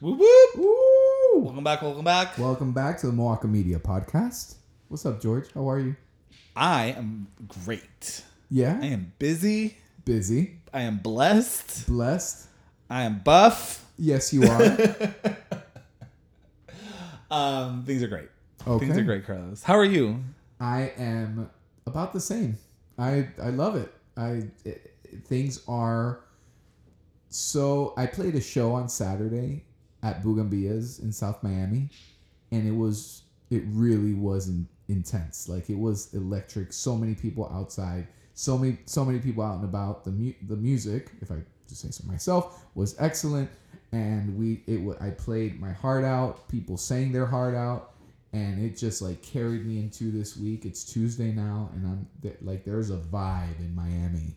Whoop whoop. Woo! Welcome back. Welcome back. Welcome back to the Milwaukee Media Podcast. What's up, George? How are you? I am great. Yeah, I am busy. busy, I am blessed. blessed. I am buff. Yes, you are. Um, things are great. Okay. Things are great, Carlos. How are you? I am about the same. I I love it. I it, things are so. I played a show on Saturday at Bugambillas in South Miami, and it was it really was in, intense. Like it was electric. So many people outside. So many so many people out and about. The mu- the music, if I just say so myself, was excellent. And we it I played my heart out. People sang their heart out and it just like carried me into this week. It's Tuesday now, and I'm like, there's a vibe in Miami.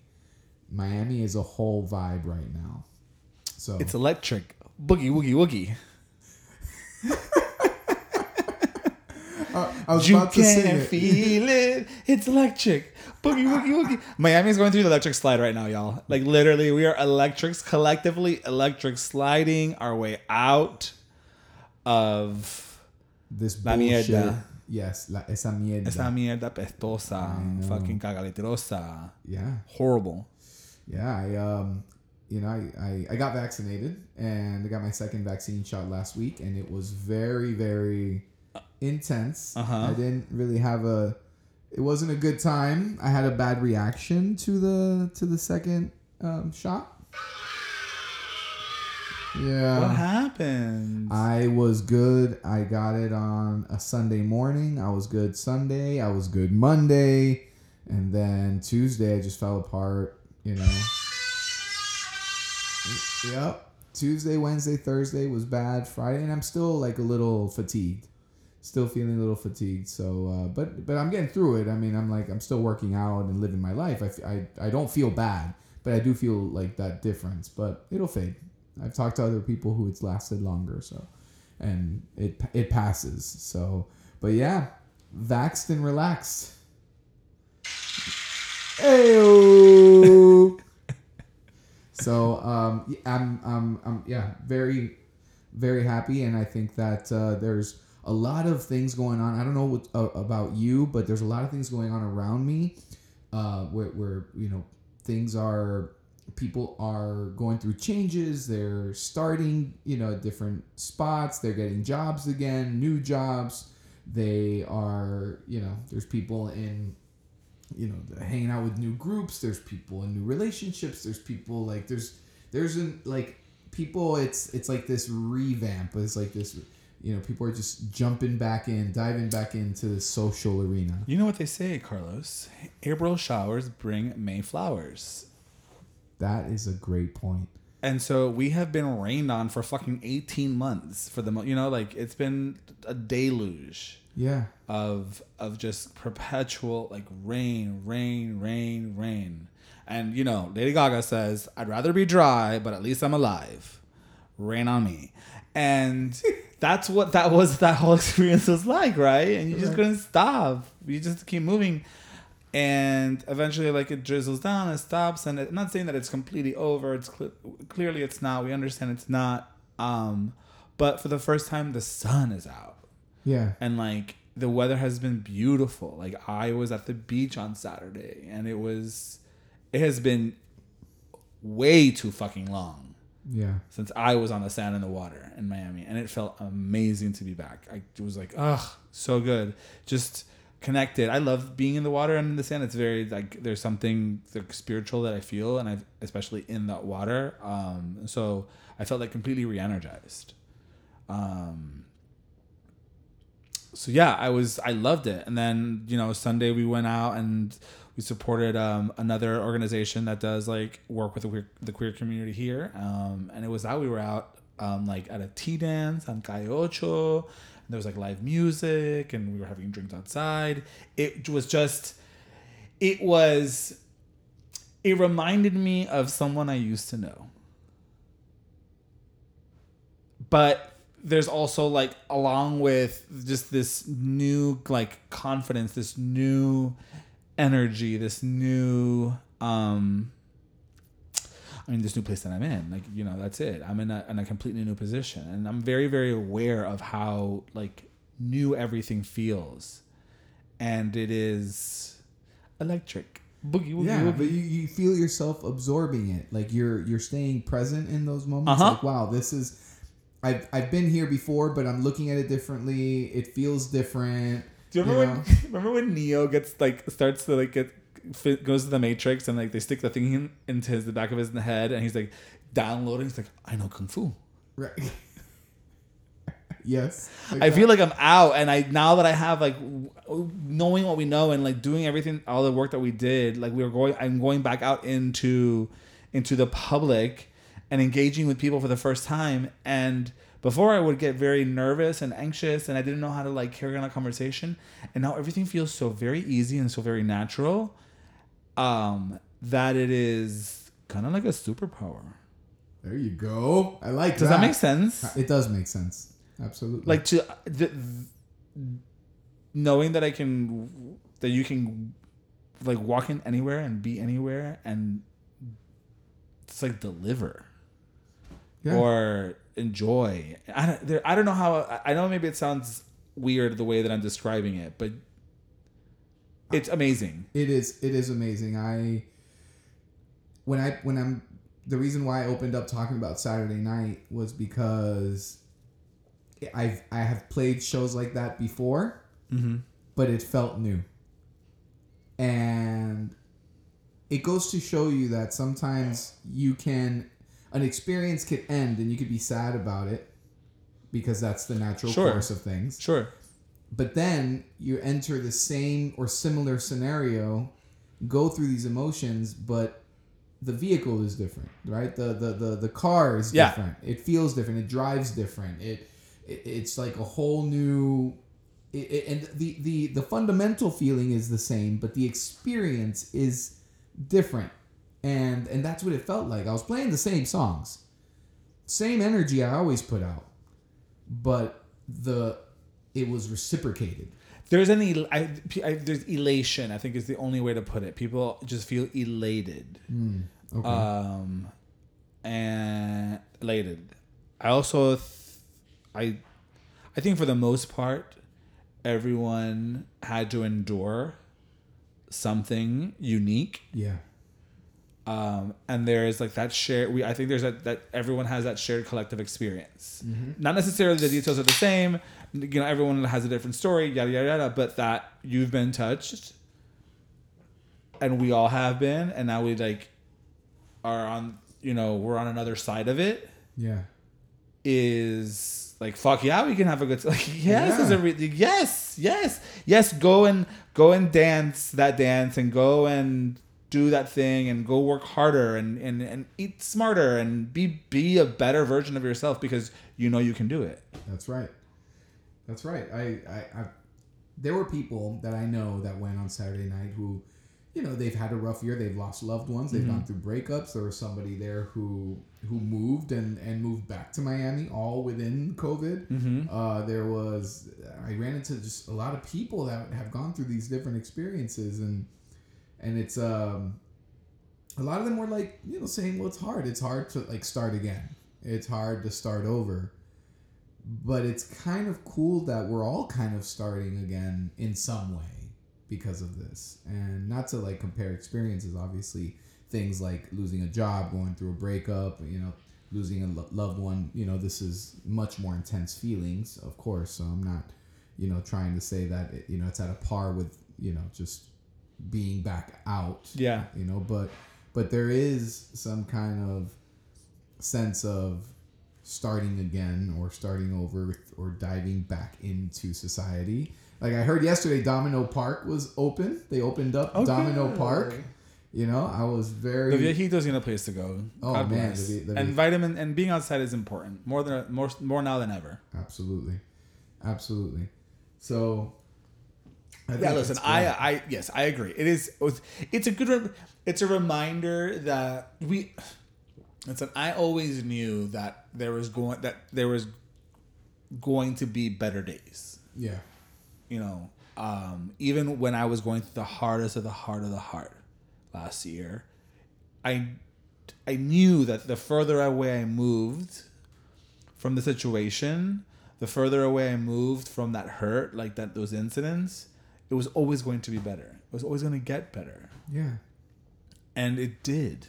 Miami is a whole vibe right now. So It's electric. Boogie woogie woogie. I was You about to sing can it. feel it. It's electric. Boogie woogie woogie. Miami's going through the electric slide right now, y'all. Like literally, we are electrics collectively electric sliding our way out of this La bullshit. mierda. Yes, la, esa mierda. esa mierda pestosa, fucking cagaletrosa, yeah, horrible. yeah. I um, you know, I, I I got vaccinated and I got my second vaccine shot last week, and it was very very intense. Uh-huh. I didn't really have a. It wasn't a good time. I had a bad reaction to the to the second um, shot. Yeah. What happened? I was good. I got it on a Sunday morning. I was good Sunday. I was good Monday. And then Tuesday, I just fell apart, you know. Yep. Tuesday, Wednesday, Thursday was bad. Friday, and I'm still like a little fatigued. Still feeling a little fatigued. So, uh, but but I'm getting through it. I mean, I'm like I'm still working out and living my life. I, I, I don't feel bad, but I do feel like that difference. But it'll fade. I've talked to other people who it's lasted longer, so and it it passes. So, but yeah, vaxxed and relaxed. Ayo. So um, I'm I'm I'm yeah very very happy, and I think that uh, there's a lot of things going on. I don't know what, uh, about you, but there's a lot of things going on around me, uh, where where you know things are people are going through changes. They're starting you know different spots. They're getting jobs again new jobs. They are you know there's people in you know hanging out with new groups there's people in new relationships there's people like there's there's an like people it's it's like this revamp it's like this you know people are just jumping back in diving back into the social arena you know what they say, Carlos? April showers bring May flowers. that is a great point And so we have been rained on for fucking 18 months for the mo- you know like it's been a deluge yeah of of just perpetual like rain, rain, rain, rain. And you know, Lady Gaga says, "I'd rather be dry, but at least I'm alive. Rain on me." And that's what that was that whole experience was like, right? And you just couldn't stop. You just keep moving. And eventually, like it drizzles down, and stops, and it, I'm not saying that it's completely over. It's cl- clearly it's not. We understand it's not. Um, but for the first time, the sun is out yeah. And like the weather has been beautiful. Like i was at the beach on saturday and it was it has been way too fucking long yeah. since i was on the sand and the water in miami and it felt amazing to be back. I was like ugh so good. Just connected. I love being in the water and in the sand. It's very like there's something like, spiritual that i feel and i especially in that water. Um so i felt like completely re-energized. Um so yeah, I was I loved it. And then you know Sunday we went out and we supported um, another organization that does like work with the queer, the queer community here. Um, and it was out we were out um, like at a tea dance on Calle Ocho. And there was like live music and we were having drinks outside. It was just it was it reminded me of someone I used to know. But there's also like along with just this new like confidence, this new energy, this new um I mean, this new place that I'm in, like you know, that's it. I'm in a in a completely new position, and I'm very very aware of how like new everything feels, and it is electric. Boogie woogie Yeah, woogie. but you, you feel yourself absorbing it. Like you're you're staying present in those moments. Uh-huh. Like wow, this is I've I've been here before, but I'm looking at it differently. It feels different. Do you remember know? when remember when Neo gets like starts to like get goes to the Matrix and like they stick the thing in, into his the back of his head and he's like downloading. He's like, I know kung fu. Right. yes. I feel like I'm out, and I now that I have like w- knowing what we know and like doing everything, all the work that we did, like we were going, I'm going back out into into the public and engaging with people for the first time. And before I would get very nervous and anxious, and I didn't know how to like carry on a conversation. And now everything feels so very easy and so very natural, um, that it is kind of like a superpower. There you go. I like Does that make sense? It does make sense. Absolutely. like to the, knowing that I can that you can like walk in anywhere and be anywhere and it's like deliver Yeah. or enjoy. I don't there, I don't know how I- know maybe it sounds weird the way that I'm describing it, but it's amazing. It is it is amazing. I when I when I'm the reason why I opened up talking about Saturday night was because I've I have played shows like that before, Mm-hmm. but it felt new. And it goes to show you that sometimes you can an experience could end and you could be sad about it because that's the natural Sure. course of things Sure. but then you enter the same or similar scenario go through these emotions but the vehicle is different right the the the, the car is Yeah. different it feels different it drives different it, it it's like a whole new it, it- and the, the the fundamental feeling is the same but the experience is different and and that's what it felt like. I was playing the same songs. Same energy i always put out. But the it was reciprocated. There's an el- I, I, there's elation. I think is the only way to put it. People just feel elated. okay. Um and elated. I also th- i i think for the most part everyone had to endure something unique. Yeah um and there's like that shared we i think there's that that everyone has that shared collective experience. Not necessarily the details are the same you know everyone has a different story yada yada yada but that you've been touched and we all have been and now we like are on you know we're on another side of it yeah. is like fuck yeah we can have a good like yes Yeah. is a re- yes yes yes go and go and dance that dance and go and do that thing and go work harder and and, and eat smarter and be be a better version of yourself because you know you can do it. That's right. That's right. I, I i there were people that i know that went on saturday night who you know they've had a rough year. They've lost loved ones. They've gone through breakups. There was somebody there who who moved and and moved back to miami all within covid. Mm-hmm. uh, there was I ran into just a lot of people that have gone through these different experiences and and it's um a lot of them were like you know saying well it's hard. It's hard to like start again. It's hard to start over. But it's kind of cool that we're all kind of starting again in some way because of this. And not to like compare experiences obviously things like losing a job going through a breakup you know losing a lo- loved one you know this is much more intense feelings of course. So i'm not you know trying to say that it, you know it's at a par with you know just being back out yeah. you know but but there is some kind of sense of starting again or starting over or diving back into society. Like i heard yesterday domino park was open. They opened up Oh, domino park. You know i was very the viejito's in a place to go. Oh, God man, the the and vitamin and being outside is important. More than more more now than ever. Absolutely. Absolutely. So I yeah listen i i yes i agree. It is it's a good re- it's a reminder that we listen i always knew that there was going that there was going to be better days. Yeah. You know um even when i was going through the hardest of the heart of the heart last year i I knew that the further away I moved from the situation, the further away I moved from that hurt, like that those incidents, it was always going to be better. It was always going to get better. Yeah. And it did.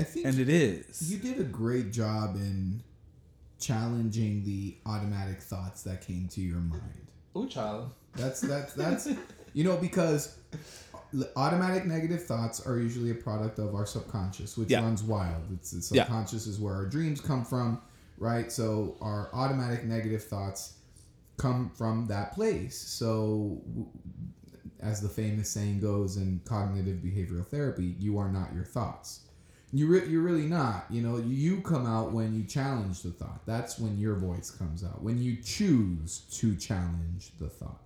I think And it is. you did a great job in challenging the automatic thoughts that came to your mind. Ooh, child. That's that's that's you know because automatic negative thoughts are usually a product of our subconscious, which Yeah. runs wild. It's the Yeah. subconscious is where our dreams come from, right? So our automatic negative thoughts come from that place. So as the famous saying goes in cognitive behavioral therapy, you are not your thoughts. You re- you're really not. You know, you come out when you challenge the thought. That's when your voice comes out. When you choose to challenge the thought.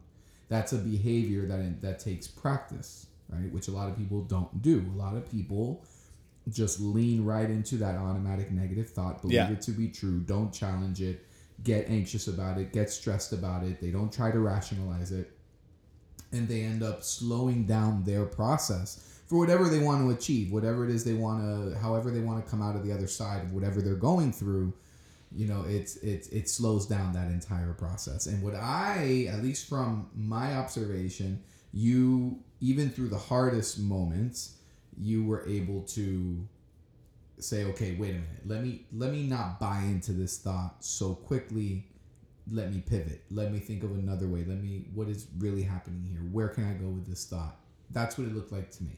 That's a behavior that that takes practice, right? Which a lot of people don't do. A lot of people just lean right into that automatic negative thought, believe Yeah. it to be true, don't challenge it, get anxious about it, get stressed about it. They don't try to rationalize it and they end up slowing down their process for whatever they want to achieve, whatever it is they want to, however they want to come out of the other side of whatever they're going through. You know, it's it's it slows down that entire process. And what I, at least from my observation, you even through the hardest moments, you were able to say, okay, wait a minute, let me let me not buy into this thought so quickly. Let me pivot. Let me think of another way. Let me what is really happening here? Where can i go with this thought? That's what it looked like to me.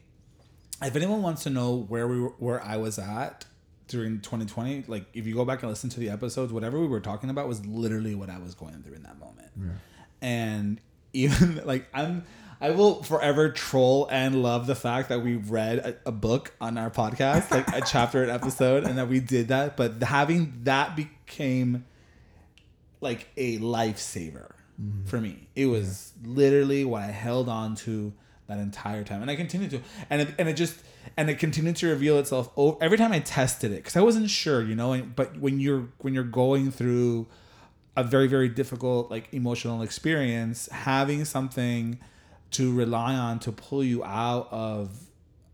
If anyone wants to know where we were, where I was at during 2020, like if you go back and listen to the episodes, whatever we were talking about was literally what I was going through in that moment. yeah. And even like I'm I will forever troll and love the fact that we read a, a book on our podcast, like a chapter an episode, and that we did that. But having that became like a lifesaver mm-hmm. for me. It was literally what I held on to that entire time, and I continued to, and it, and it just and it continued to reveal itself over, every time I tested it because I wasn't sure, you know. And, but when you're when you're going through a very very difficult like emotional experience having something to rely on to pull you out of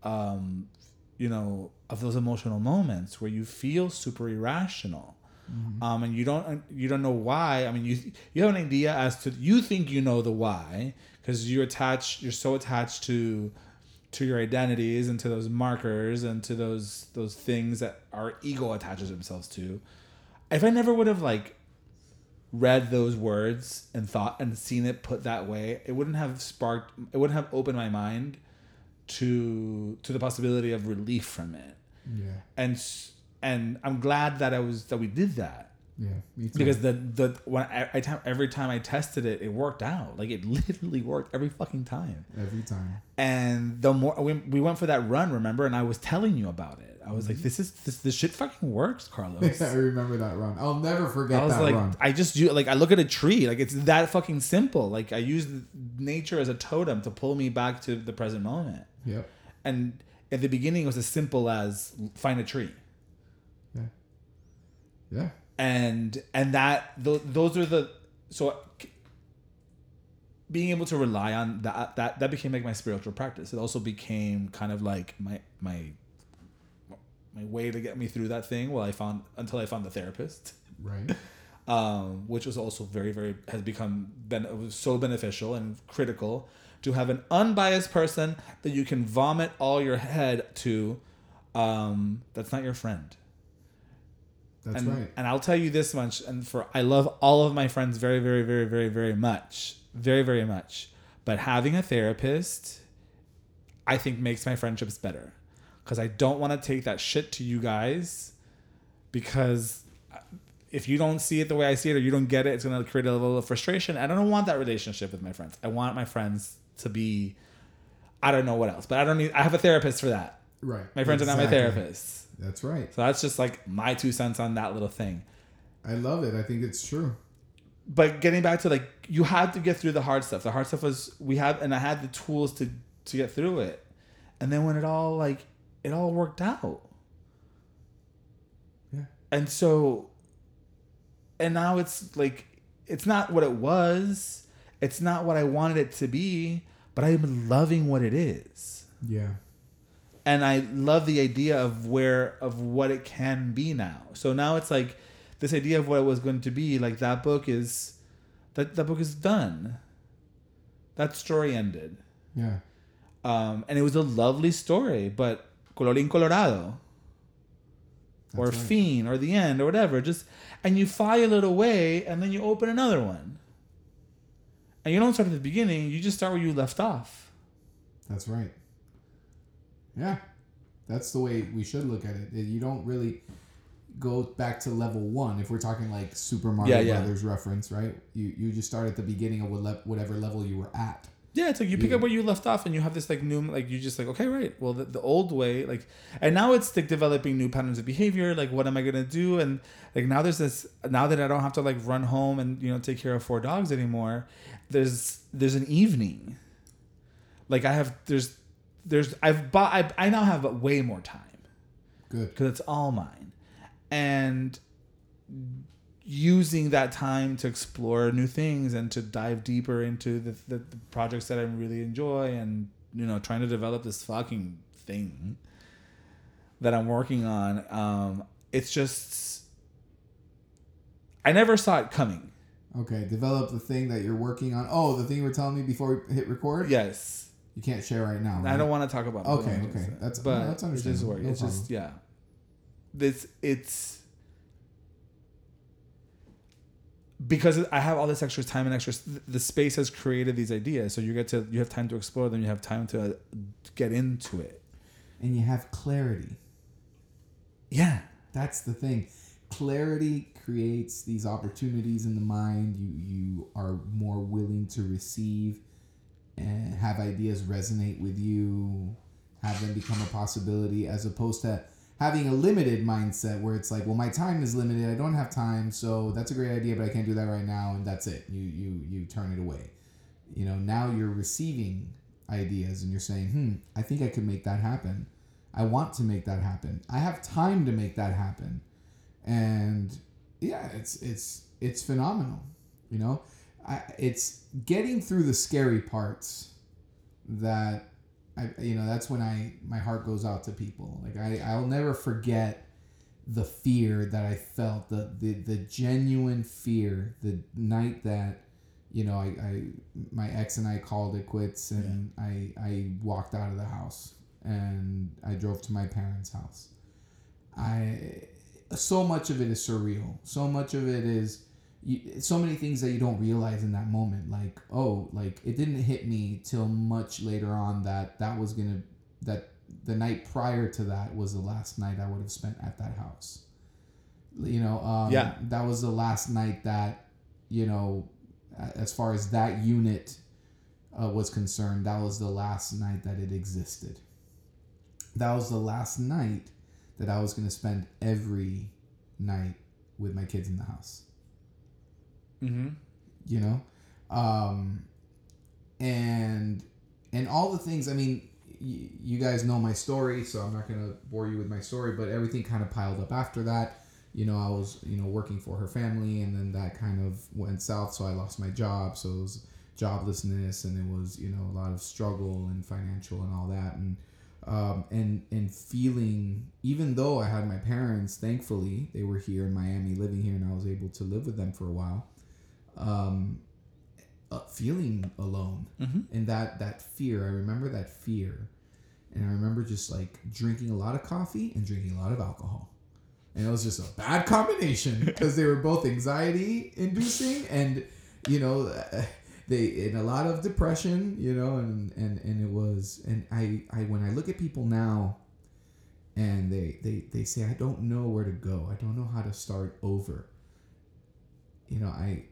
um you know of those emotional moments where you feel super irrational. Um and you don't you don't know why. I mean you you have an idea as to you think you know the why because you're attached you're so attached to to your identities and to those markers and to those those things that our ego attaches themselves to. If i never would have like read those words and thought and seen it put that way, it wouldn't have sparked it wouldn't have opened my mind to to the possibility of relief from it. yeah And and I'm glad that I was that we did that yeah me too because the the when I, I time every time I tested it, it worked out. Like it literally worked every fucking time. every time And the more we, we went for that run, remember, and I was telling you about it. I was Mm-hmm. like, "This is this this shit fucking works, Carlos." i remember that run i'll never forget I was that like, run I just do like I look at a tree, like it's that fucking simple. Like I use nature as a totem to pull me back to the present moment. yep And at the beginning, it was as simple as find a tree, yeah yeah and and that th- those are the so being able to rely on that that that became like my spiritual practice. It also became kind of like my my my way to get me through that thing. While I found until I found the therapist. right um, which was also very, very has become was so beneficial and critical to have an unbiased person that you can vomit all your head to. Um, that's not your friend. That's and, right And I'll tell you this much, and for I love all of my friends very, very, very, very, very much, very, very much. But having a therapist, I think makes my friendships better, because I don't want to take that shit to you guys, because uh, if you don't see it the way I see it or you don't get it, it's gonna create a level of frustration. I don't want that relationship with my friends. I want my friends to be, I don't know what else, but I don't need. I have a therapist for that. right My friends are not my Exactly. therapists. That's right So that's just like my two cents on that little thing. i love it i think it's true But getting back to like you had to get through the hard stuff. The hard stuff was we had and I had the tools to to get through it. And then when it all like it all worked out. yeah And so and now it's like it's not what it was. It's not what I wanted it to be, but I'm loving what it is. yeah and I love the idea of where of what it can be now. So now it's like this idea of what it was going to be. Like that book is that that book is done. That story ended, Yeah. um, and it was a lovely story. But colorín colorado, or That's right. fiend, or the end, or whatever. Just and you file it away, and then you open another one. And you don't start at the beginning. You just start where you left off. That's right. Yeah. That's the way we should look at it. You don't really go back to level one if we're talking like Super Mario Yeah, yeah. Brothers reference, right? You you just start at the beginning of what le- whatever level you were at. Yeah, it's like you pick Yeah. up where you left off, and you have this like new, like you just like okay, right. Well, the, the old way, like, and now it's like developing new patterns of behavior. Like, what am I gonna do? And like now there's this. Now that I don't have to like run home and you know take care of four dogs anymore, there's there's an evening. Like I have there's there's I've bought I I now have way more time Good. because it's all mine, and using that time to explore new things and to dive deeper into the, the, the projects that I really enjoy and you know trying to develop this fucking thing that I'm working on um it's just I never saw it coming Okay. Develop the thing that you're working on. Oh, the thing you were telling me before we hit record. yes You can't share right now. I don't want to talk about it. Okay, okay. That's- but no, that's it's understandable. work. No it's just yeah this it's because I have all this extra time and extra the space has created these ideas so you get to you have time to explore them you have time to uh, get into it And you have clarity. yeah That's the thing. Clarity creates these opportunities in the mind. You you are more willing to receive and have ideas resonate with you, have them become a possibility as opposed to having a limited mindset where it's like, well, my time is limited. I don't have time, so that's a great idea, but I can't do that right now, and that's it. You you you turn it away. You know, now you're receiving ideas and you're saying, hmm, I think I could make that happen. I want to make that happen. I have time to make that happen. And yeah, it's it's it's phenomenal. You know, I, it's getting through the scary parts that I you know that's when I my heart goes out to people. Like I I'll never forget the fear that I felt the the, the genuine fear the night that you know I, I my ex and I called it quits and I I walked out of the house and I drove to my parents' house. I so much of it is surreal. So much of it is you, so many things that you don't realize in that moment. Like oh, like it didn't hit me till much later on that that was gonna that the night prior to that was the last night I would have spent at that house. You know, um, Yeah. that was the last night that you know, as far as that unit uh, was concerned, that was the last night that it existed. That was the last night that I was going to spend every night with my kids in the house. Mm-hmm. You know, um, and and all the things. I mean, y- you guys know my story, so I'm not to bore you with my story. But everything kind of piled up after that. You know, I was you know working for her family, and then that kind of went south. So I lost my job. So it was joblessness, and it was you know a lot of struggle and financial and all that, and um, and and feeling even though I had my parents, thankfully they were here in Miami, living here, and I was able to live with them for a while. Um, uh, feeling alone, Mhm. and that that fear. I remember that fear, and I remember just like drinking a lot of coffee and drinking a lot of alcohol, and it was just a bad combination because they were both anxiety inducing and you know. they in a lot of depression, you know, and and and it was and I I when I look at people now and they they they say I don't know where to go. I don't know how to start over. You know, I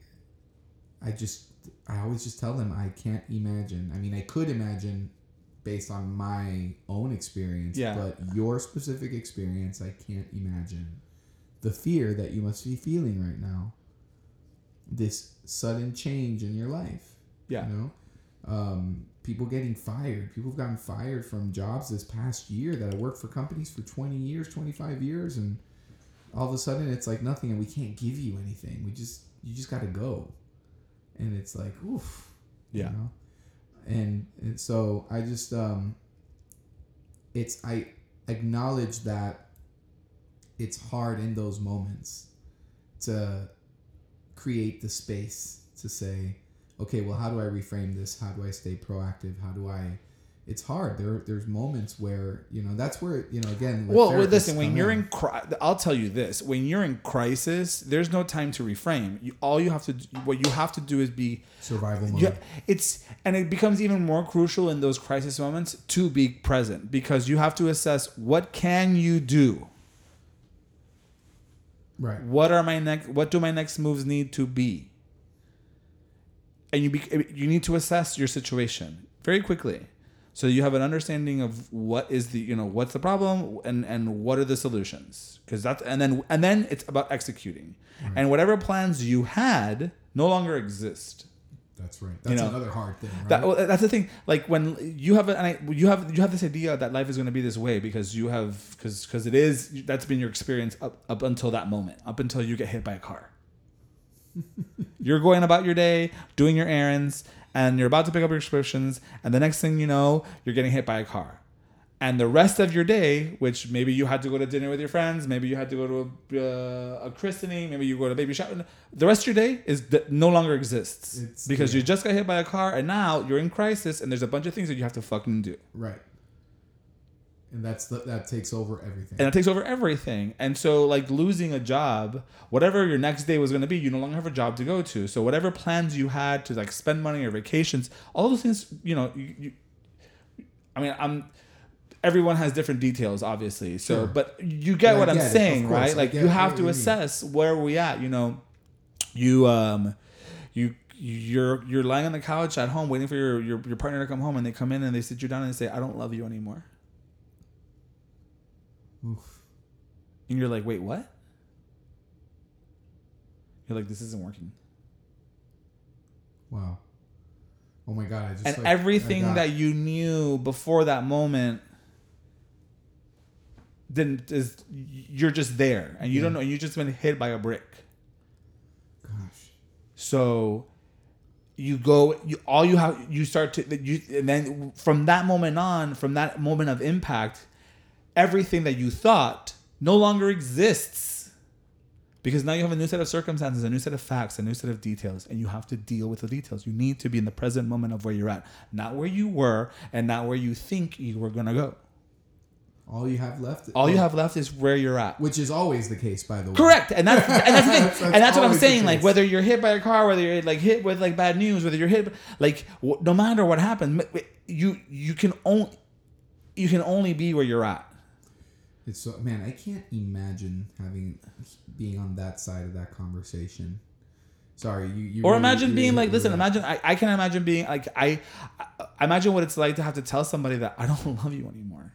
I just I always just tell them I can't imagine. I mean, I could imagine based on my own experience, Yeah. but your specific experience, I can't imagine the fear that you must be feeling right now. This sudden change in your life. Yeah. You know, um, people getting fired. People have gotten fired from jobs this past year that I worked for companies for 20 years, 25 years, and all of a sudden it's like nothing, and we can't give you anything. We just, you just got to go. And it's like, oof. Yeah. You know? and, and so I just, um, it's I acknowledge that it's hard in those moments to create the space to say, okay, well, how do I reframe this? How do I stay proactive? How do I? It's hard. There, there's moments where you know that's where you know again. Well, well, listen. When you're in, cri- I'll tell you this: when you're in crisis, there's no time to reframe. You, all you have to, do, what you have to do is be survival mode. Yeah, it's and it becomes even more crucial in those crisis moments to be present because you have to assess what can you do. Right. What are my next? What do my next moves need to be? And you be, you need to assess your situation very quickly, so you have an understanding of what is the you know what's the problem and and what are the solutions because that's and then and then it's about executing, and whatever plans you had no longer exist. That's right. That's know, another hard thing. Right? That, well, that's the thing. Like when you have, a, and I, you have, you have this idea that life is going to be this way because you have, because because it is. That's been your experience up up until that moment, up until you get hit by a car. you're going about your day, doing your errands, and you're about to pick up your prescriptions, and the next thing you know, you're getting hit by a car. And the rest of your day, which maybe you had to go to dinner with your friends, maybe you had to go to a, uh, a christening, maybe you go to a baby shower. The rest of your day is that no longer exists It's- because yeah. you just got hit by a car, and now you're in crisis, and there's a bunch of things that you have to fucking do, right. And that's the, that takes over everything. and it takes over everything. And so, like losing a job, whatever your next day was going to be, you no longer have a job to go to. So whatever plans you had to like spend money or vacations, all those things, you know, you, you I mean, I'm. Everyone has different details, obviously. So, Sure. but you get what I'm it, saying, right? I Like you have to you mean. assess where we at. You know, you um, you you're you're lying on the couch at home waiting for your, your your partner to come home, and they come in and they sit you down and they say, "I don't love you anymore," Oof. and you're like, "Wait, what?" You're like, "This isn't working." Wow. Oh my god! I just and like, everything got- that you knew before that moment didn't is you're just there and you don't know you just been hit by a brick Gosh. so you go you all you have you start to you and then from that moment on from that moment of impact everything that you thought no longer exists because now you have a new set of circumstances a new set of facts a new set of details and you have to deal with the details you need to be in the present moment of where you're at not where you were and not where you think you were going to go All you have left. all you oh, have left is where you're at which is always the case, by the way. Correct, and that's and that's the thing, That's- that's and that's what I'm saying. Like whether you're hit by a car, whether you're like hit with like bad news, whether you're hit like no matter what happens, you you can only you can only be where you're at. It's so man, I can't imagine having being on that side of that conversation. Sorry, you. you Or really- imagine being like, listen, with imagine I, I can imagine being like I, I imagine what it's like to have to tell somebody that I don't love you anymore.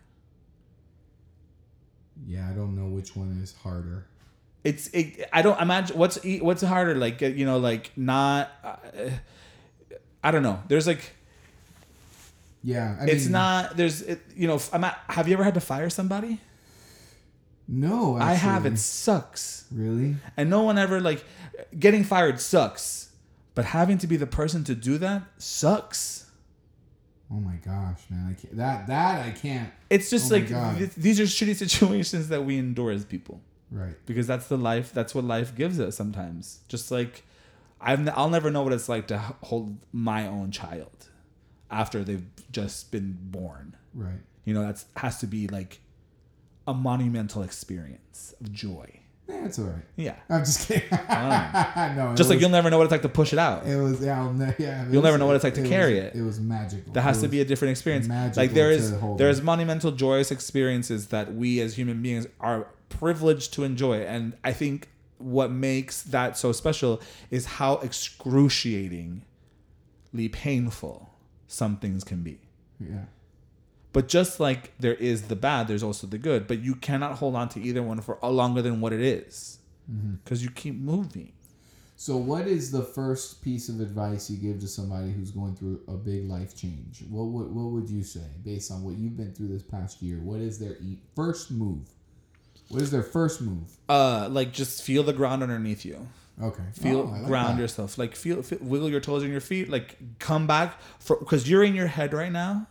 Yeah, I don't know which one is harder. It's it, I don't imagine what's what's harder like uh, you know like not uh, I don't know. There's like Yeah, I it's mean, not there's it, you know I'm not, have you ever had to fire somebody? No, I have. It sucks. Really? And no one ever like getting fired sucks, but having to be the person to do that sucks. Oh my gosh, man! I can't. That that I can't. It's just Oh like th- these are shitty situations that we endure as people Right. because that's the life. That's what life gives us sometimes. Just like I've, I'll never know what it's like to hold my own child after they've just been born. Right. You know, that's has to be like a monumental experience of joy. Yeah, it's all right. Yeah. I'm just kidding. no, Just like you'll never know what it's like to push it out. It was yeah. I'll ne- yeah You'll was- never know what it's like to was- carry it. It was magical. That has to be a different experience. magical Like there is there is monumental joyous experiences that we as human beings are privileged to enjoy. And I think what makes that so special is how excruciatingly painful some things can be. Yeah. But just like there is the bad, there's also the good. But you cannot hold on to either one for longer than what it is. Mm-hmm. Because you keep moving. So, what is the first piece of advice you give to somebody who's going through a big life change? What would what would you say based on what you've been through this past year? What is their e- first move? What is their first move? Uh like just feel the ground underneath you. Okay, feel Oh, like ground that. yourself like feel, feel wiggle your toes in your feet like come back for because you're in your head right now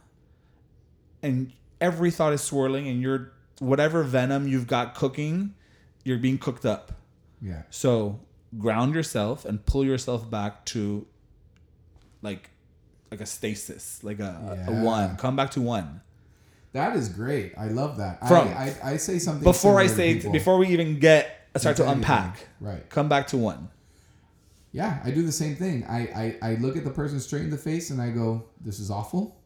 and every thought is swirling and you're whatever venom you've got cooking, you're being cooked up. Yeah. So ground yourself and pull yourself back to like like a stasis, like a, a one. Come back to one. That is great. I love that. From- I, I, I say something Before I say before we even get start to anything. unpack. Right. Come back to one. Yeah, I do the same thing. I, I, I look at the person straight in the face and I go, This is awful.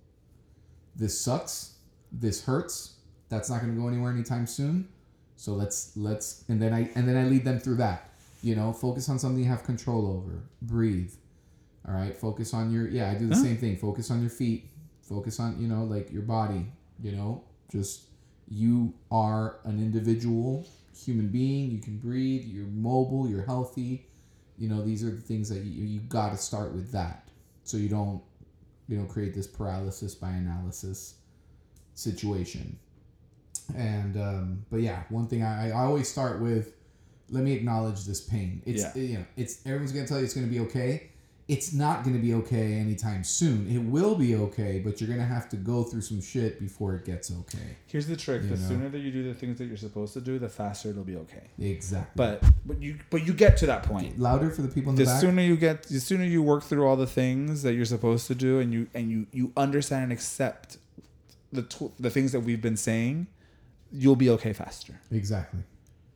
This sucks. This hurts. That's not gonna go anywhere anytime soon. So let's let's and then I and then I lead them through that. You know, focus on something you have control over. Breathe. All right. Focus on your yeah, I do the Huh? same thing. Focus on your feet. Focus on, you know, like your body, you know, just you are an individual human being. You can breathe, you're mobile, you're healthy you know these are the things that you, you got to start with that so you don't you know create this paralysis by analysis situation and um, but yeah one thing I, I always start with let me acknowledge this pain it's Yeah. you know it's everyone's gonna tell you it's gonna be okay it's not gonna be okay anytime soon it will be okay but you're gonna have to go through some shit before it gets okay Here's the trick: You the know. sooner that you do the things that you're supposed to do, the faster it'll be okay. exactly But but you but you get to that point. louder for the people in the, The back sooner you get, the sooner you work through all the things that you're supposed to do, and you and you you understand and accept the tw- the things that we've been saying, you'll be okay faster. exactly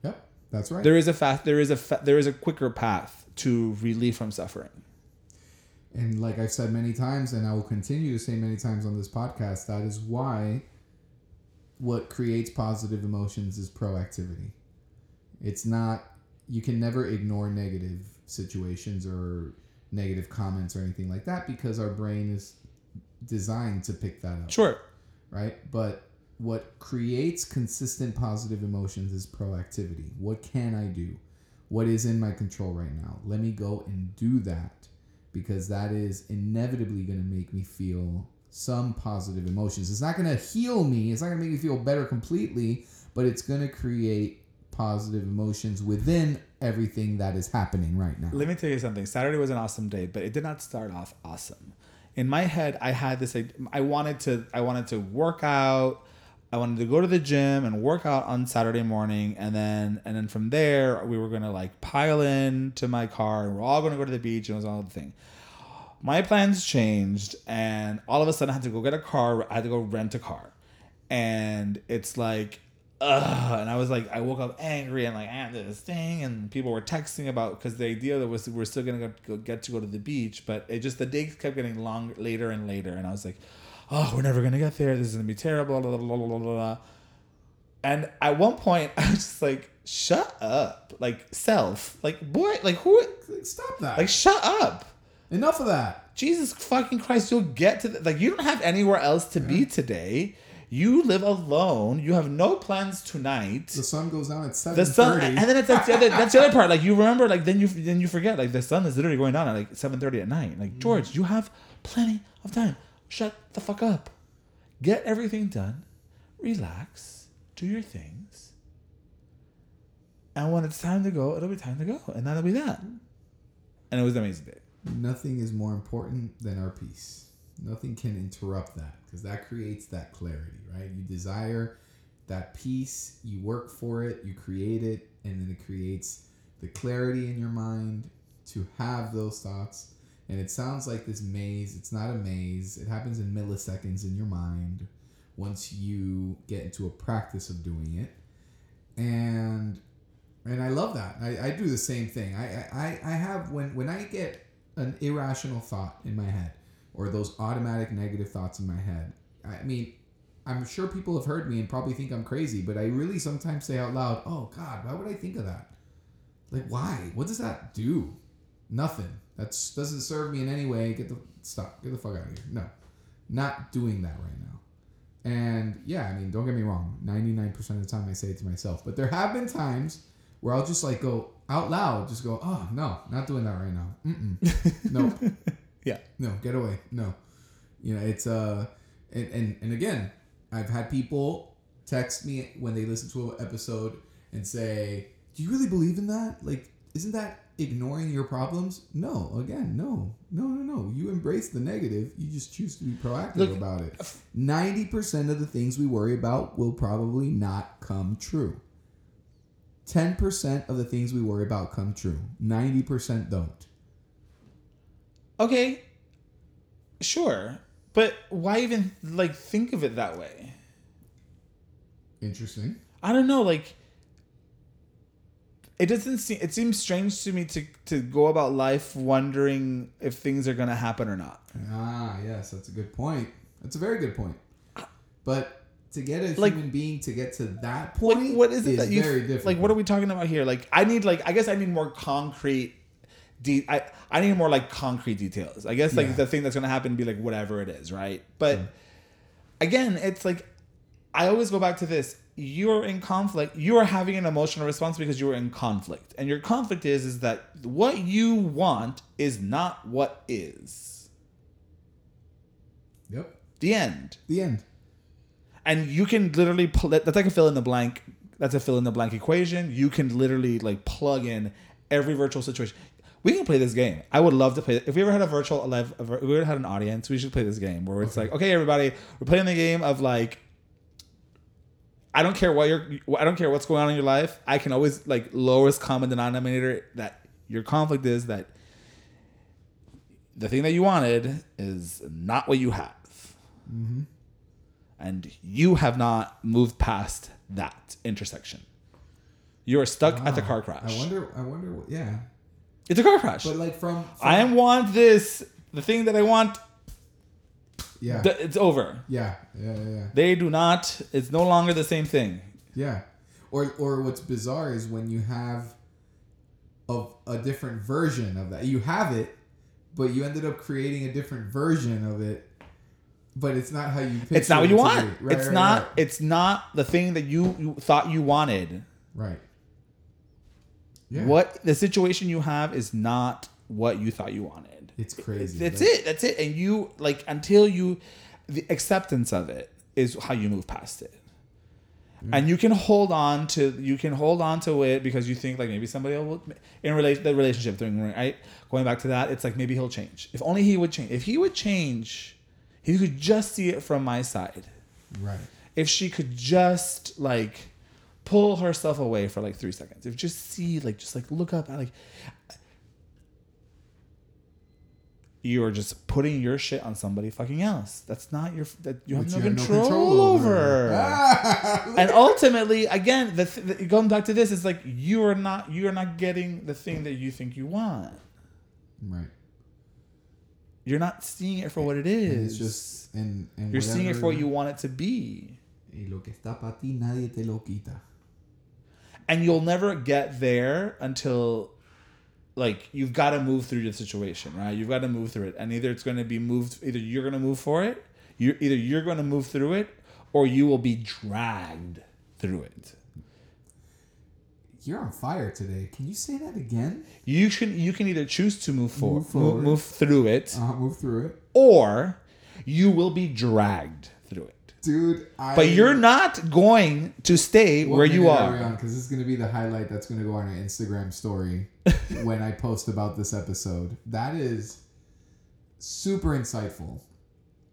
yep that's right There is a fast, there is a fa- there is a quicker path to relief from suffering. And like I've said many times, and I will continue to say many times on this podcast, that is why what creates positive emotions is proactivity. It's not, you can never ignore negative situations or negative comments or anything like that because our brain is designed to pick that up, Sure. right? But what creates consistent positive emotions is proactivity. What can I do? What is in my control right now? Let me go and do that because that is inevitably going to make me feel some positive emotions. It's not going to heal me, it's not going to make me feel better completely, but it's going to create positive emotions within everything that is happening right now. Let me tell you something. Saturday was an awesome day, but it did not start off awesome. In my head, I had this. I wanted to. I wanted to work out. I wanted to go to the gym and work out on Saturday morning, and then and then from there we were gonna like pile in to my car, and we're all gonna go to the beach, and it was all the thing. My plans changed, and all of a sudden I had to go get a car. I had to go rent a car, and it's like ugh. And I was like, I woke up angry and like, I have this thing. And people were texting about, because the idea that was we're still to go, get to go to the beach. But it just, the days kept getting longer, later and later. And I was like, oh, we're never to get there. This is to be terrible. Blah, blah, blah, blah, blah. And at one point, I was just like, shut up. Like, self. Like, boy, like, who, Stop that. like, shut up. Enough of that. Jesus fucking Christ, you'll get to the, like you don't have anywhere else to be today. You live alone. You have no plans tonight. The sun goes down at The 7:30. sun, and then that's, that's the other that's the other part. Like you remember, like then you then you forget. Like the sun is literally going down at like seven thirty at night. Like mm. George, you have plenty of time. Shut the fuck up. Get everything done. Relax. Do your things. And when it's time to go, it'll be time to go, and that'll be that. And it was an amazing day. Nothing is more important than our peace. Nothing can interrupt that because that creates that clarity, right? You desire that peace, you work for it, you create it, and then it creates the clarity in your mind to have those thoughts. And it sounds like this maze. It's not a maze, it happens in milliseconds in your mind once you get into a practice of doing it. And and I love that. I, I do the same thing. I, I, I have when when I get an irrational thought in my head or those automatic negative thoughts in my head. I mean, I'm sure people have heard me and probably think I'm crazy, but I really sometimes say out loud, "Oh God, why would I think of that? Like, why? What does that do? Nothing. That doesn't serve me in any way. Get the stop. Get the fuck out of here. No, not doing that right now." And yeah, I mean, don't get me wrong. 99% of the time I say it to myself, but there have been times where I'll just like go out loud, just go, "Oh no, not doing that right now. Mm-mm. Nope." Yeah. no get away no you know it's uh and, and and again i've had people text me when they listen to an episode and say do you really believe in that like isn't that ignoring your problems? No, again, no, no, no, no. You embrace the negative. You just choose to be proactive Look, about it. Ninety percent of the things we worry about will probably not come true. Ten percent of the things we worry about come true. Ninety percent don't. Okay. Sure. But why even like think of it that way? Interesting. I don't know, like it doesn't seem it seems strange to me to to go about life wondering if things are gonna happen or not. Ah, yes, that's a good point. That's a very good point. But to get a Like- human being to get to that point, Like what is it that you very difficult. like what are we talking about here? Like I need like I guess I need more concrete de- I, I need more like concrete details. I guess like Yeah. the thing that's gonna happen be like whatever it is, right? But again, it's like I always go back to this. You're in conflict. You are having an emotional response because you are in conflict. And your conflict is is that what you want is not what is. Yep. The end. The end. and you can literally pl- that's like a fill in the blank that's a fill in the blank equation you can literally like plug in every virtual situation we can play this game i would love to play if we ever had a virtual live if we ever had an audience we should play this game where it's Okay. like okay everybody we're playing the game of like i don't care what you're i don't care what's going on in your life i can always like lowest common denominator that your conflict is that the thing that you wanted is not what you have mm-hmm. and you have not moved past that intersection. You are stuck at the ah, car crash. I wonder. I wonder. What, yeah. it's a car crash. But like from, from I want this. The thing that I want. Yeah. th- It's over. yeah. Yeah. Yeah. Yeah. They do not. It's no longer the same thing. Yeah. Or or what's bizarre is when you have of a different version of that. You have it, but you ended up creating a different version of it. But it's not how you. It's not what you want. Right, it's right, not. Right. It's not the thing that you, you thought you wanted. right. Yeah. What the situation you have is not what you thought you wanted. It's crazy. That's Like, it. That's it. And you like until you, the acceptance of it is how you move past it. Mm. And you can hold on to you can hold on to it because you think like maybe somebody will in relate the relationship thing right going back to that it's like maybe he'll change if only he would change if he would change he could just see it from my side Right. if she could just like pull herself away for like three seconds if just see like just like look up at like you're just putting your shit on somebody fucking else that's not your that you have no you have control, over, Ah! and ultimately again the, th- the going back to this it's like you are not you are not getting the thing that you think you want right. you're not seeing it for what it And it's just and, and you're seeing it for what you want it to be Y lo que está para ti nadie te lo quita. and you'll never get there until like you've got to move through the situation right you've got to move through it and either it's going to be moved either you're going to move for it you either you're going to move through it or you will be dragged through it You're on fire today. Can you say that again? you can you can either choose to move forward move, forward. move through it Uh, move through it, or you will be dragged dude. I, but you're not going to stay where you are? Because this is gonna be the highlight that's gonna go on our Instagram story when I post about this episode. That is super insightful.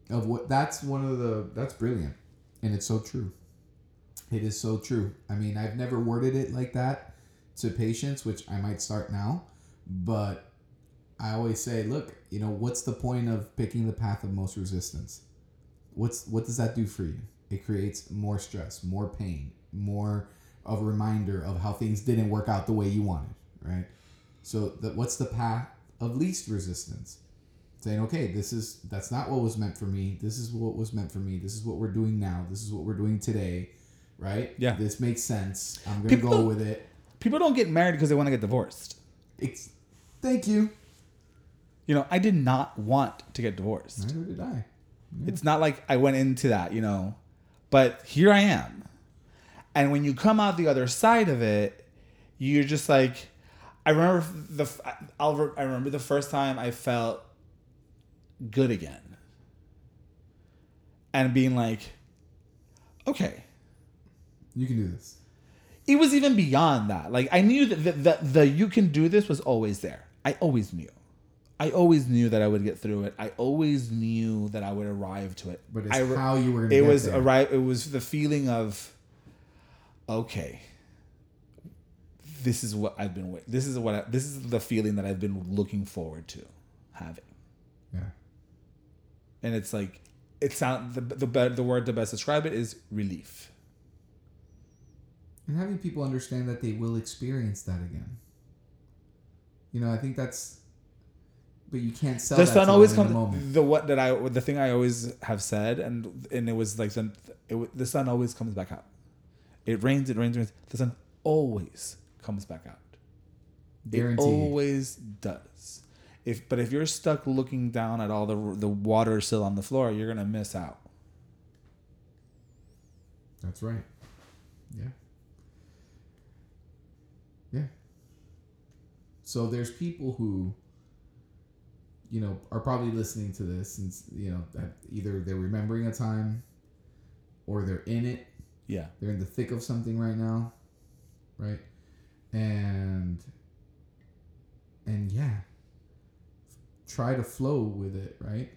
Of what that's one of the that's brilliant, and it's so true. It is so true. I mean, I've never worded it like that to patients, which I might start now, but I always say, look, you know, what's the point of picking the path of most resistance? What's what does that do for you? It creates more stress, more pain, more of a reminder of how things didn't work out the way you wanted, right? So that what's the path of least resistance? Saying, okay, this is that's not what was meant for me. This is what was meant for me. This is what we're doing now. This is what we're doing today, right? Yeah. This makes sense. I'm gonna People go with it. people don't get married because they want to get divorced It's, thank you. you know i did not want to get divorced Neither did I. Mm-hmm. It's not like I went into that, you know, but here I am. And when you come out the other side of it, you're just like, I remember the, I'll, I remember the first time I felt good again, and being like, okay, You can do this. it was even beyond that. Like I knew that the, the, the you can do this was always there. I always knew. I always knew that I would get through it. I always knew that I would arrive to it. But it's I, how you were It was there. arrive. It was the feeling of, okay, this is what I've been. This is what. I, this is the feeling that I've been looking forward to having. Yeah. And it's like, it sound the the the word to best describe it is relief. And having people understand that they will experience that again. You know, I think that's. But you can't sell the sun always comes. the moment. The what that I the thing I always have said, and and it was like the it, the sun always comes back out. It rains, it rains, it rains. The sun always comes back out. It always does. If but if you're stuck looking down at all the the water still on the floor, you're gonna miss out. That's right. Yeah. Yeah. So there's people who, you know, are probably listening to this and, you know, that either they're remembering a time or they're in it. Yeah. They're in the thick of something right now. Right? And, and yeah. Try to flow with it, right?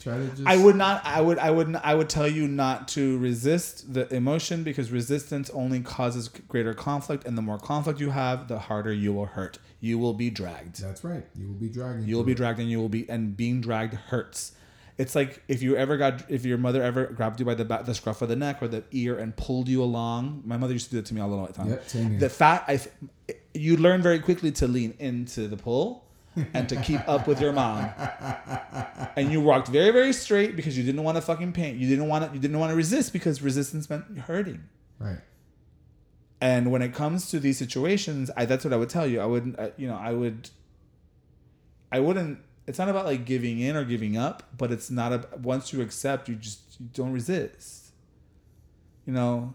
Try to just. I would not. I would. I would. I would tell you not to resist the emotion because resistance only causes greater conflict, and the more conflict you have, the harder you will hurt. You will be dragged. That's right. You will be dragging. You will be it. dragged, and you will be. And being dragged hurts. It's like if you ever got, if your mother ever grabbed you by the back, the scruff of the neck or the ear and pulled you along. My mother used to do it to me all the time. Yep, same here. The fact, I, you learn very quickly to lean into the pull and to keep up with your mom. And you walked very, very straight because you didn't want to fucking paint. You didn't want to. You didn't want to resist because resistance meant hurting. Right. And when it comes to these situations, I that's what I would tell you. I wouldn't, uh, you know, I would, I wouldn't. It's not about like giving in or giving up, but it's not a. Once you accept, you just you don't resist. You know,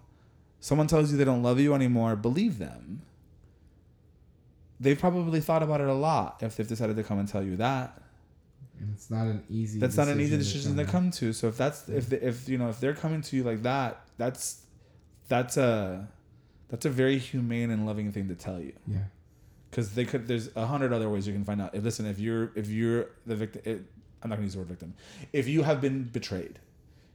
someone tells you they don't love you anymore, believe them. They've probably thought about it a lot if they've decided to come and tell you that. And it's not an easy. That's not an easy decision decision to come to. So if that's if the, if you know if they're coming to you like that, that's that's a that's a very humane and loving thing to tell you. Yeah. because they could there's a hundred other ways you can find out if listen if you're if you're the victim it, i'm not gonna use the word victim if you have been betrayed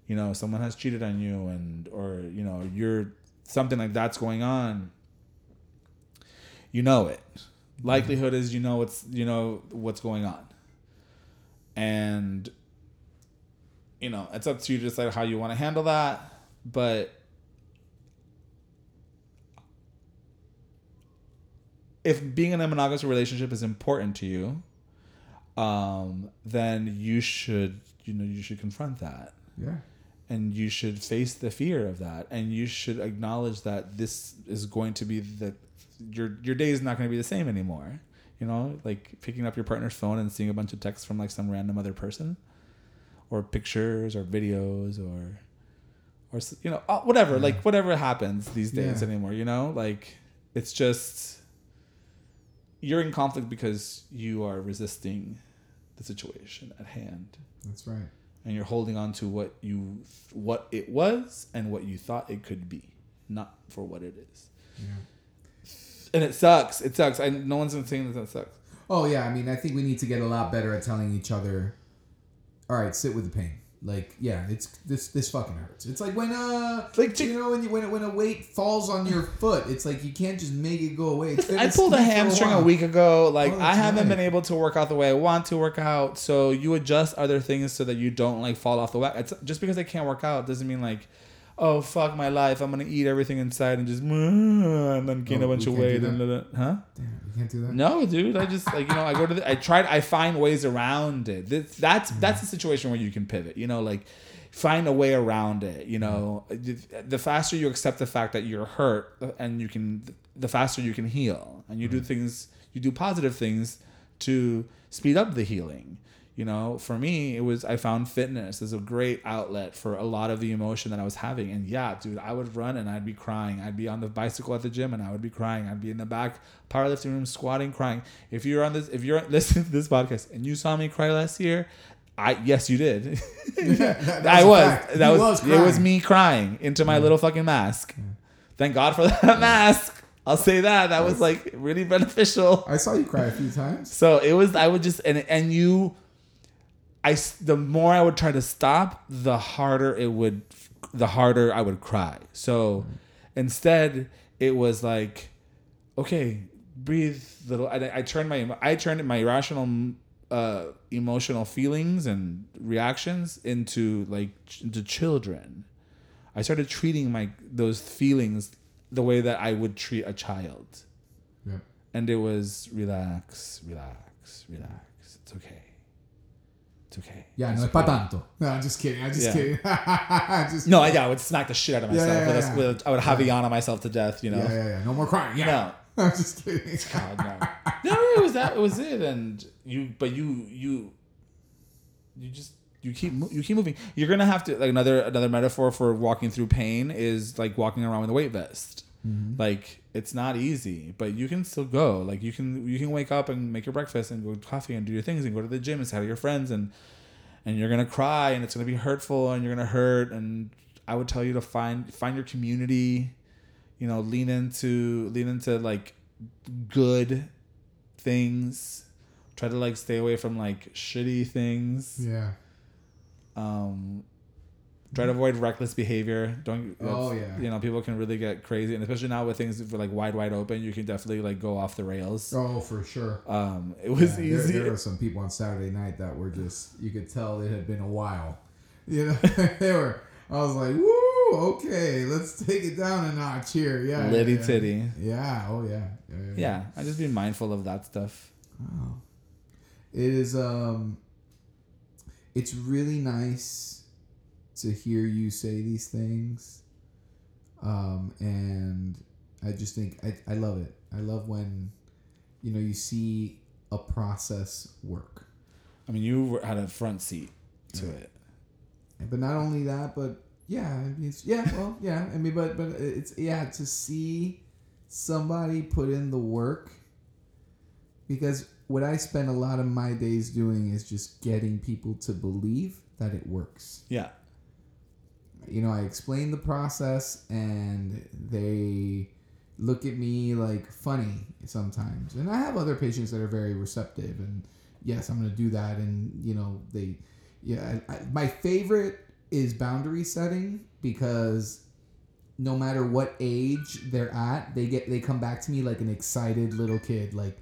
you know someone has cheated on you and or you know you're something like that's going on you know it. Likelihood is you know what's you know what's going on. And you know it's up to you to decide how you want to handle that but if being in a monogamous relationship is important to you, um, then you should you know you should confront that. Yeah. and you should face the fear of that and you should acknowledge that this is going to be the your your day is not going to be the same anymore. You know, like picking up your partner's phone and seeing a bunch of texts from like some random other person, or pictures or videos or or you know uh, whatever Yeah. like whatever happens these days Yeah. anymore. You know, like it's just you're in conflict because you are resisting the situation at hand That's right. and you're holding on to what you what it was and what you thought it could be not for what it is Yeah. And it sucks it sucks i no one's been saying that that sucks Oh yeah. I mean, I think we need to get a lot better at telling each other. All right, sit with the pain. Like, yeah, it's this. This fucking hurts. It's like when uh, Like, you know, when you when when a weight falls on your foot, it's like you can't just make it go away. It's I pulled a hamstring a while. week ago. Like Oh, I haven't right. been able to work out the way I want to work out. So you adjust other things so that you don't like fall off the whack. It's just because I can't work out doesn't mean like, oh fuck my life. I'm gonna eat everything inside and just and then gain Oh, a bunch of weight and blah, blah. huh? Damn, you can't do that. No, dude. I just like you know I go to the, I tried I find ways around it. This, that's Mm-hmm. that's a situation where you can pivot. You know, like find a way around it. You know, the faster you accept the fact that you're hurt and you can, the faster you can heal, and you do things, you do positive things to speed up the healing. You know, for me, it was I found fitness as a great outlet for a lot of the emotion that I was having. And yeah, dude, I would run and I'd be crying. I'd be on the bicycle at the gym and I would be crying. I'd be in the back powerlifting room squatting, crying. If you're on this, if you're listening to this podcast and you saw me cry last year, I yes, you did. That's I was. fact. That He was, was it was me crying into my little fucking mask. thank God for that mask. I'll say that that was like really beneficial. I saw you cry a few times. So it was. I would just and and you, I the more I would try to stop, the harder it would, the harder I would cry. So instead, it was like, okay, breathe, little. I, I turned my I turned my irrational, uh, emotional feelings and reactions into like into children. I started treating my those feelings the way that I would treat a child Yeah. and it was relax, relax, relax. It's okay. It's. Yeah, It's no pa okay. tanto. No, I'm just kidding. I'm just Yeah. kidding. just No, yeah, I would smack the shit out of myself. yeah, yeah. a, with a, I would Javiana myself to death. You know. Yeah, yeah, yeah. No more crying. Yeah. No. I'm just kidding. God, no. no, it was that. It was it, and you. But you, you, you just you keep you keep moving. You're gonna have to like another another metaphor for walking through pain is like walking around with a weight vest. Like it's not easy, but you can still go. Like you can you can wake up and make your breakfast and go to coffee and do your things and go to the gym and say to your friends and and you're gonna cry and it's gonna be hurtful and you're gonna hurt and I would tell you to find find your community, you know, lean into lean into like good things. Try to like stay away from like shitty things. Yeah. Um try to avoid reckless behavior. Don't Oh, yeah. You know, people can really get crazy and especially now with things are like wide wide open, you can definitely like go off the rails. Oh, for sure. Um it was Yeah, there, easy. there were some people on Saturday night that were just you could tell it had been a while. You know, they were. I was like, "Woo, okay, let's take it down a notch here." Yeah, Litty yeah, titty. Yeah. Oh yeah. Yeah. yeah, Yeah, I just be mindful of that stuff. Wow. It is um it's really nice to hear you say these things. Um and I just think I, I love it. I love when you know you see a process work. I mean, you were- had a front seat to Yeah. it. But not only that, but yeah, I mean, it's, yeah, well, yeah. I mean, but but it's yeah to see somebody put in the work because what I spend a lot of my days doing is just getting people to believe that it works. Yeah. You know, I explain the process and they look at me like funny sometimes. And I have other patients that are very receptive and yes, I'm going to do that and you know, they yeah, I, I, my favorite is boundary setting because no matter what age they're at, they get they come back to me like an excited little kid like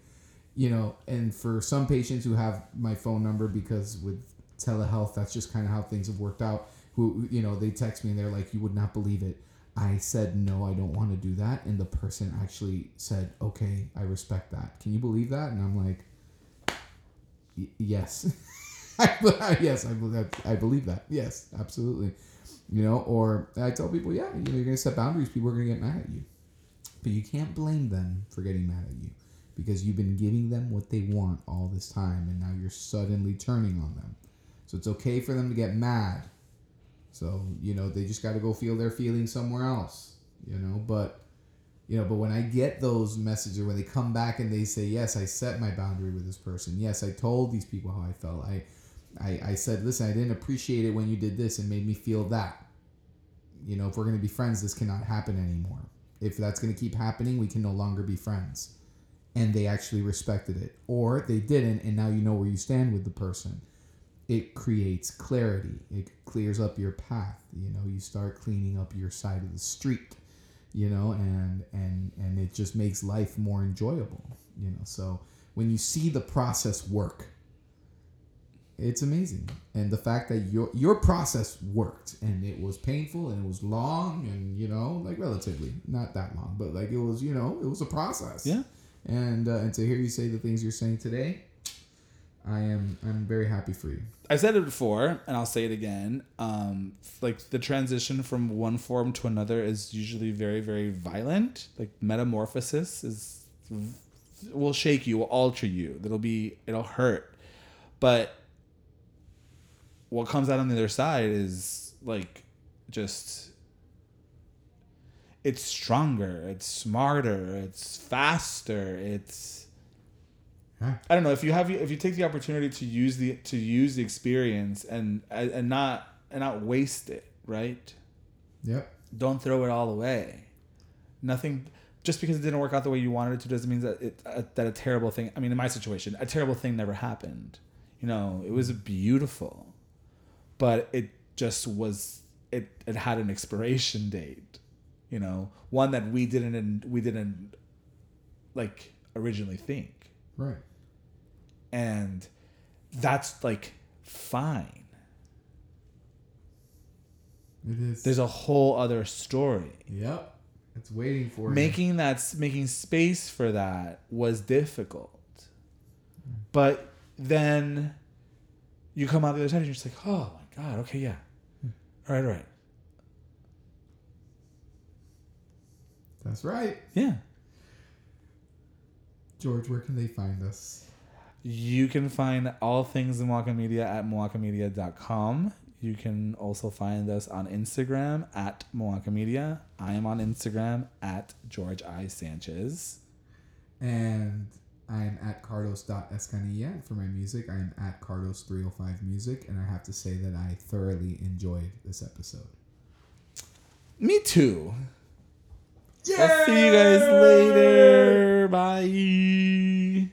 you know, and for some patients who have my phone number because with telehealth, that's just kind of how things have worked out. Who, you know, they text me and they're like, you would not believe it. I said, no, I don't want to do that. And the person actually said, okay, I respect that. Can you believe that? And I'm like, yes. Yes, I believe that. I believe that. Yes, absolutely. You know, or I tell people, yeah, you know, you're gonna set boundaries. People are gonna get mad at you, but you can't blame them for getting mad at you because you've been giving them what they want all this time, and now you're suddenly turning on them. So it's okay for them to get mad. So you know, they just got to go feel their feelings somewhere else. You know, but you know, but when I get those messages, when they come back and they say, "Yes, I set my boundary with this person. Yes, I told these people how I felt. I." I, I said, listen, I didn't appreciate it when you did this and made me feel that. You know, if we're going to be friends, this cannot happen anymore. If that's going to keep happening, we can no longer be friends. And they actually respected it. Or they didn't, and now you know where you stand with the person. It creates clarity, it clears up your path. You know, you start cleaning up your side of the street. You know, and and and it just makes life more enjoyable. You know, so when you see the process work, it's amazing and the fact that your your process worked and it was painful and it was long and you know like relatively not that long but like it was you know it was a process Yeah. and uh, and to hear you say the things you're saying today i am i'm very happy for you I said it before, and I'll say it again. Um, like the transition from one form to another is usually very, very violent. Like metamorphosis is will shake you, will alter you. It'll be, it'll hurt, but what comes out on the other side is like just it's stronger, it's smarter, it's faster, it's? I don't know if you have if you take the opportunity to use the to use the experience and and not and not waste it, right? yep Don't throw it all away. nothing. Just because it didn't work out the way you wanted it to doesn't mean that it uh, that a terrible thing. I mean, in my situation, a terrible thing never happened. You know, it was beautiful, but it just was. It it had an expiration date. You know, one that we didn't we didn't like originally think Right. and that's like fine It is. there's a whole other story Yep. It's waiting for you. making that making space for that was difficult hmm. but then you come out the other side and you're just like oh my god okay yeah all right all right That's right. yeah George, where can they find us? You can find all things in Mwaka Media at MwakaMedia.com. You can also find us on Instagram at Mwaka Media. I am on Instagram at George I. Sanchez. And I'm at cardos.escanilla. And for my music, I am at cardos305 music. And I have to say that I thoroughly enjoyed this episode. Me too. I'll see you guys later. Bye.